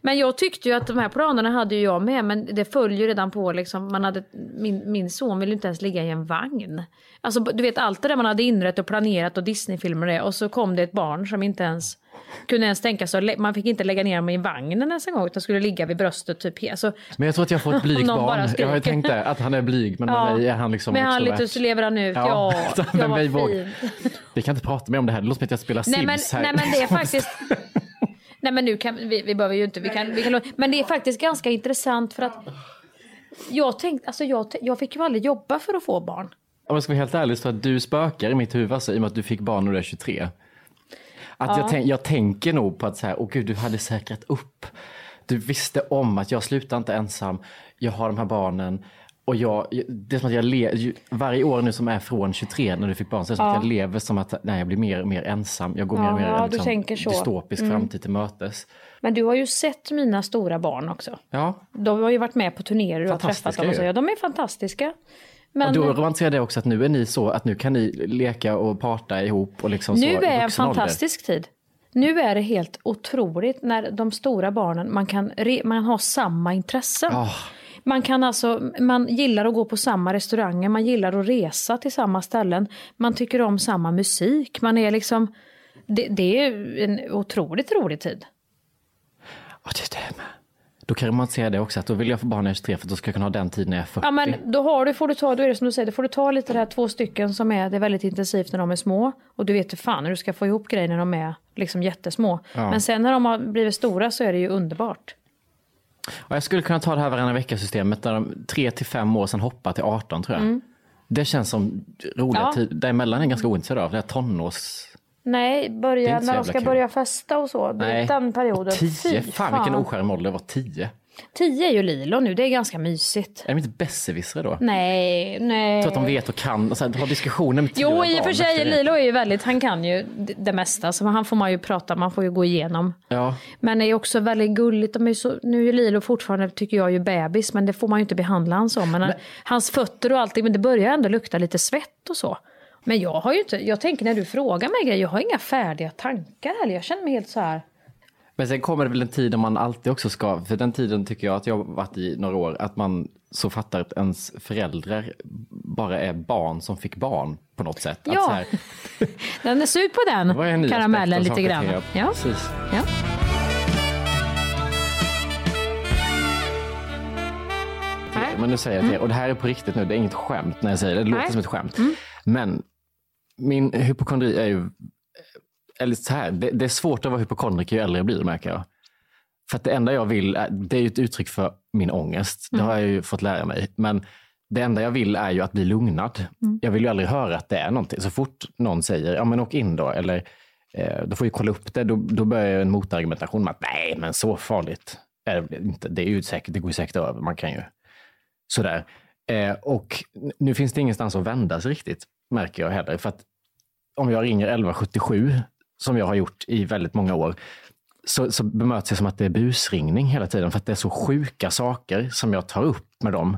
Men jag tyckte ju att de här planerna hade ju jag med, men det följer ju redan på liksom, man hade, min, min son ville inte ens ligga i en vagn. Alltså du vet allt det där man hade inrett och planerat och Disneyfilmer och det och så kom det ett barn som inte ens kunde ens tänka sig, man fick inte lägga ner dem i vagnen ens en gång utan skulle ligga vid bröstet typ. Alltså, Men jag tror att jag får ett blygt barn. Jag har ju tänkt det, att han är blyg men Ja. är han liksom men han lite så lever han ut, Ja, ja, så han ja är mig vad våg. fint. Vi kan inte prata mer om det här, det låter som att jag spelar Nej men, Sims här. nej men det är faktiskt... Nej men nu kan vi, vi behöver ju inte, vi kan, vi kan, men det är faktiskt ganska intressant för att jag tänkte, alltså jag, jag fick ju aldrig jobba för att få barn. Om jag ska vara helt ärlig så att du spökar i mitt huvud alltså, i och med att du fick barn när du är 23. Att jag, tänk, jag tänker nog på att så här, åh gud du hade säkrat upp. Du visste om att jag slutar inte ensam, jag har de här barnen. Och jag, det är som att jag le, varje år nu som är från 23 när du fick barn så är det som att jag lever som att nej, jag blir mer och mer ensam. Jag går mer och mer Ja, en du liksom, så. Mm. dystopisk framtid till mötes. Men du har ju sett mina stora barn också. Ja, De har ju varit med på turnéer och har Fantastiska träffat dem och så. Ja, de är fantastiska. Men och då romantiserar det också att nu är ni så att nu kan ni leka och parta ihop och liksom så nu i är en vuxen ålder. fantastisk tid. Nu är det helt otroligt när de stora barnen, man kan re, man har samma intressen. Ah. Man kan alltså, man gillar att gå på samma restauranger, man gillar att resa till samma ställen. Man tycker om samma musik, man är liksom, det, det är en otroligt rolig tid. Ja, det med. Då kan man säga det också, att då vill jag få barn när jag är 23 för då ska jag kunna ha den tiden när jag är 40. Ja men då har du, får du ta, då är det som du säger, då får du ta lite det här två stycken som är, det är väldigt intensivt när de är små. Och du vet hur fan hur du ska få ihop grejer när de är liksom jättesmå. Ja. Men sen när de har blivit stora så är det ju underbart. Och jag skulle kunna ta det här varannan vecka-systemet där de 3 till 5 år sedan hoppar till 18 tror jag. Det känns som roliga Mm. Ja. tid. Däremellan är ganska ointresserad av. Det är tonårs... Nej, börja, när de ska kul. börja festa och så. Är den perioden. 10? Fy Fan, vilken oskärm ålder var. 10? Tio är ju Lilo nu, det är ganska mysigt. Är de inte besserwissrar då? Nej, nej. Tror att de vet och kan och sen har diskussioner med Jo, i och för sig. Lilo är ju väldigt, han kan ju det, mesta. Så han får man ju prata, man får ju gå igenom. Ja, Men det är också väldigt gulligt. De är så, nu är Lilo fortfarande, tycker jag, ju bebis. Men det får man ju inte behandla han som. Men, Hans fötter och allting, men det börjar ändå lukta lite svett och så. Men jag har ju inte, jag tänker när du frågar mig grejer, jag har inga färdiga tankar heller. Jag känner mig helt så här. Men sen kommer det väl en tid där man alltid också ska, för den tiden tycker jag att jag har varit i några år, att man så fattar att ens föräldrar bara är barn som fick barn på något sätt. Ja. här, Den är sug på den karamellen lite grann. Ja. Precis. Ja. Men nu säger jag till er, och det här är på riktigt nu, det är inget skämt när jag säger det, det låter Nej. som ett skämt. Men min hypokondri är ju eller så här, det, det är svårt att vara hypokondriker ju äldre jag blir märker jag. För att det enda jag vill, är, det är ju ett uttryck för min ångest. Det har jag ju fått lära mig. Men det enda jag vill är ju att bli lugnad. Mm. Jag vill ju aldrig höra att det är någonting. Så fort någon säger, ja men åk in då, eller eh, då får vi kolla upp det, då, då börjar jag en motargumentation med att nej, men så farligt är det inte. Det, är ju säkert, det går ju säkert över. Man kan ju sådär. Eh, och nu finns det ingenstans att vända sig riktigt, märker jag heller. För att om jag ringer 1177, som jag har gjort i väldigt många år, så, så bemöts jag som att det är busringning hela tiden. För att det är så sjuka saker som jag tar upp med dem,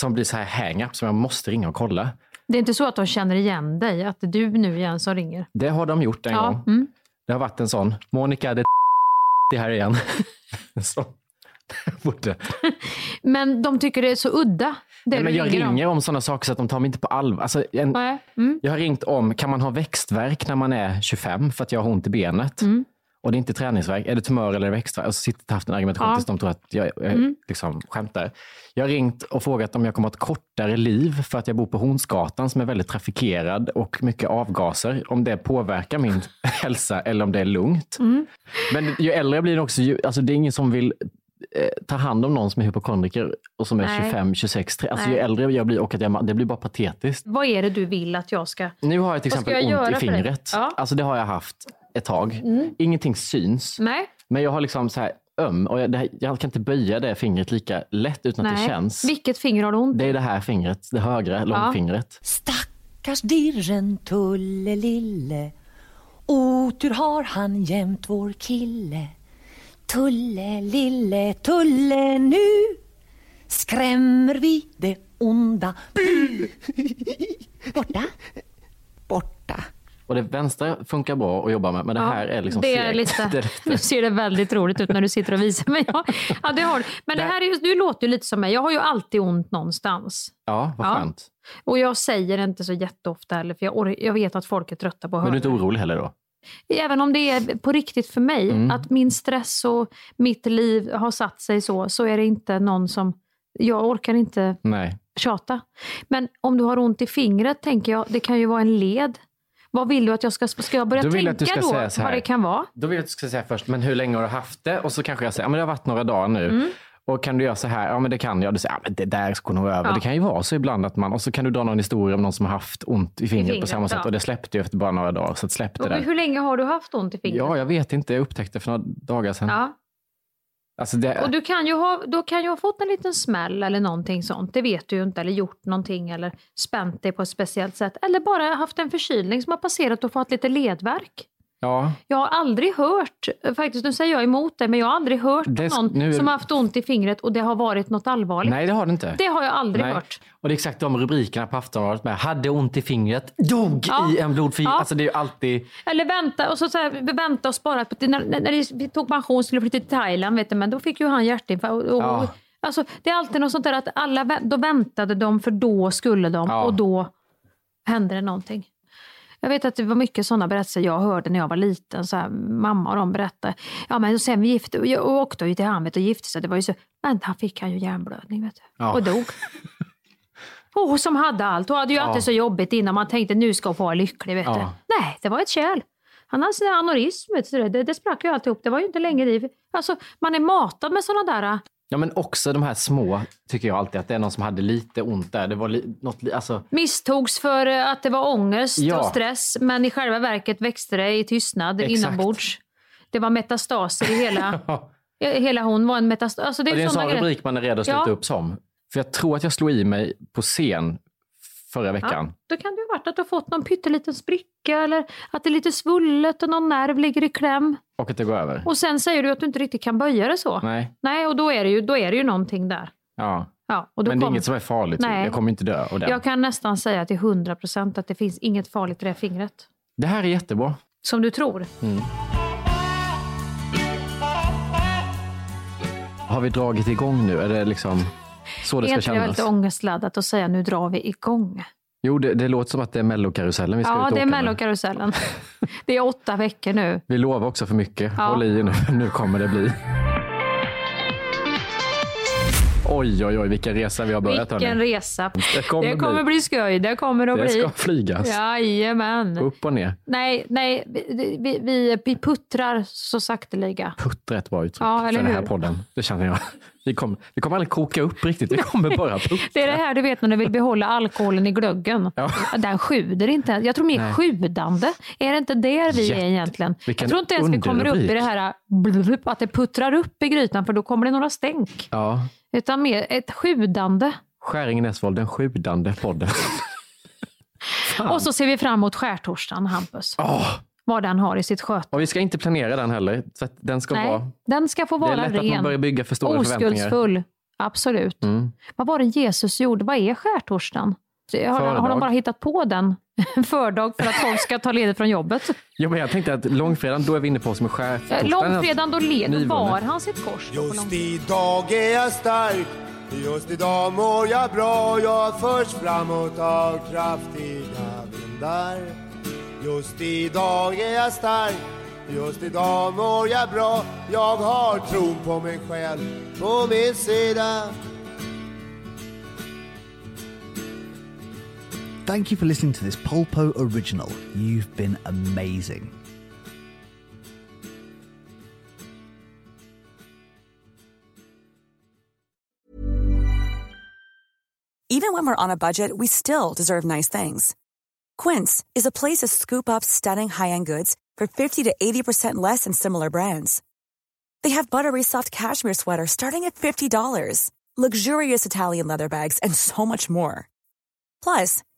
som blir så här hang-up som jag måste ringa och kolla. Det är inte så att de känner igen dig, att det är du nu igen som ringer? Det har de gjort en Ja, gång. mm. Det har varit en sån, Monica, det är det här igen. så. Men de tycker det är så udda, Nej, men jag ringer ringer om. om sådana saker så att de tar mig inte på allvar. Alltså, en. Mm. Jag har ringt om, kan man ha växtverk när man är 25 för att jag har ont i benet? Mm. Och det är inte träningsverk, är det tumör eller växtverk? Och så sitter jag haft en argumentation Ja. tills de tror att jag, jag Mm. liksom skämtar. Jag har ringt och frågat om jag kommer att ha ett kortare liv för att jag bor på Hornsgatan som är väldigt trafikerad och mycket avgaser. Om det påverkar min hälsa eller om det är lugnt. Mm. Men ju äldre jag blir också, ju, alltså det är ingen som vill eh, ta hand om någon som är hypokondriker och som är Nej. 25, 26, 30. Alltså ju Nej. äldre jag blir och att jag, det blir bara patetiskt. Vad är det du vill att jag ska... Nu har jag till exempel jag ont i fingret. Ja. Alltså det har jag haft ett tag. Mm. Ingenting syns. Nej. Men jag har liksom så här öm och jag, det här, jag kan inte böja det fingret lika lätt utan att Nej. det känns. Vilket finger har du ont Det är det här fingret, det högra långfingret. Stackars dirren Tulle lille Otur har han jämt vår kille Tulle lille Tulle nu Skrämmer vi det onda Bu! Borta Borta Och det vänstra funkar bra att jobba med, men det Ja, här är liksom det är lite, Det är Nu ser det väldigt roligt ut när du sitter och visar mig. Ja, ja, det har. Men det här är ju, du låter ju lite som mig. Jag har ju alltid ont någonstans. Ja, vad Ja. skönt. Och jag säger det inte så jätteofta heller, för jag, or- jag vet att folk är trötta på att Men du är höra inte orolig heller då? Även om det är på riktigt för mig, Mm. att min stress och mitt liv har satt sig så, så är det inte någon som... Jag orkar inte Nej. tjata. Men om du har ont i fingret, tänker jag, det kan ju vara en led. Vad vill du att jag ska... Ska jag börja Då tänka då vad det kan vara? Då vill jag att du ska säga först, men hur länge har du haft det? Och så kanske jag säger, ja men det har varit några dagar nu. Mm. Och kan du göra så här, ja men det kan jag. Du säger, ja men det där ska nog över. Ja. Det kan ju vara så ibland att man, och så kan du dra någon historia om någon som har haft ont i fingret, på fingret, samma sätt. ja. Och det släppte ju efter bara några dagar, så att släpp det hur länge har du haft ont i fingret? Ja, jag vet inte. Jag upptäckte för några dagar sedan. Ja. Alltså det, Och du kan ju ha, då kan ju ha fått en liten smäll eller någonting sånt. Det vet du ju inte. Eller gjort någonting eller spänt dig på ett speciellt sätt. Eller bara haft en förkylning som har passerat och fått lite ledvärk. Ja, Jag har aldrig hört, faktiskt nu säger jag emot det, men jag har aldrig hört Det- någon nu- som har haft ont i fingret och det har varit något allvarligt. nej det har du inte. Det har jag aldrig Nej. hört. Och det är exakt de rubrikerna på Aftonbladet med. Hade ont i fingret, dog Ja. i en blodförgiftning. Ja. Alltså det är alltid... Eller vänta och så, så här, vänta och spara. När, när vi tog pension skulle flytta till Thailand, vet du, men då fick ju han hjärtinfarkt. Och, och, Ja. alltså, det är alltid något sånt där att alla då väntade de för då skulle de och då hände det någonting. Jag vet att det var mycket sådana berättelser jag hörde när jag var liten. Så här, mamma och de berättade. Ja, men sen vi gifte och jag åkte ju till han vet, och gifte sig. Det var ju så, men han fick han ju hjärnblödning vet du, Ja. och dog. Och som hade allt. Och hade ju Ja. alltid så jobbigt innan man tänkte nu ska jag få vara lycklig. Vet Ja. du. Nej, det var ett kärl. Han hade sin anorism, vet du, det, det sprack ju alltihop. Det var ju inte länge i. Alltså, man är matad med sådana där... Ja men också de här små, tycker jag alltid, att det är någon som hade lite ont där. Det var li, något, alltså... Misstogs för eh, att det var ångest Ja. och stress, men i själva verket växte det i tystnad Exakt. inombords. Det var metastaser i hela... hela hon var en metastas. Alltså, det och det är är en sån rubrik man är redo att sluta Ja. upp som. För jag tror att jag slog i mig på scen förra veckan. Då kan det ha varit att du har fått någon pytteliten spricka eller att det är lite svullet och någon nerv ligger i kläm. Och att det går över. Och sen säger du att du inte riktigt kan böja det så. Nej. Nej, och då är det ju, då är det ju någonting där. Ja. Ja, och då Men det är kom- inget som är farligt. Nej. Jag kommer inte dö av det. Jag kan nästan säga till 100 procent att det finns inget farligt i det här fingret. Det här är jättebra. Som du tror. Mm. Har vi dragit igång nu? Är det liksom så det är ska inte det kännas? väldigt ångestladdat att säga nu drar vi igång? Jo, det, det låter som att det är mellokarusellen vi ska ut Ja, och det är åka med. mellokarusellen. det är åtta veckor nu. Vi lovar också för mycket. Ja. Håll i nu. Nu kommer det bli. Oj, oj, oj, vilken resa vi har börjat. Vilken hörni. resa. Det kommer det kommer bli- bli skoj. Det kommer att Det bli. ska flygas. Jajamän. Upp och ner. Nej, nej vi, vi, vi, puttrar så sakteliga. Puttra är ett bra uttryck Ja, för den här hur? podden. Det känner jag. Vi kommer, vi kommer aldrig koka upp riktigt. Vi kommer bara puttra. Det är det här du vet när du vill behålla alkoholen i glöggen. Ja. Den sjuder inte. Jag tror mer Nej. sjudande. Är det inte där vi Jätte- är egentligen? Vilken Jag tror inte ens vi kommer upp i det här att det puttrar upp i grytan för då kommer det några stänk. Ja. Utan mer ett sjudande. Skäring Näsvold, den sjudande podden. Och så ser vi fram emot skärtorsdagen, Hampus. Åh, Vad den har i sitt sköte. och vi ska inte planera den heller. Så den ska Nej, vara... den ska få Det är vara lätt att man ren. börjar bygga för stora förväntningar. Oskuldsfull. Absolut. Mm. Vad var det Jesus gjorde? Vad är skärtorsdagen? Har, har Fördag. de bara hittat på den? Fördag för att folk ska ta ledigt från jobbet? Jo, men jag tänkte att långfredagen, då är vi inne på som en Ja, skärtorsdag. Långfredagen, då led, bar han sitt kors. Just idag är jag stark Just idag mår jag bra Jag förs framåt av kraftiga vindar Just idag är jag stark Just idag mår jag bra Jag har tron på mig själv på min sida Thank you for listening to this Polpo original. You've been amazing. Even when we're on a budget, we still deserve nice things. Quince is a place to scoop up stunning high-end goods for 50 to 80% less than similar brands. They have buttery soft cashmere sweaters starting at $50, luxurious Italian leather bags, and so much more. Plus,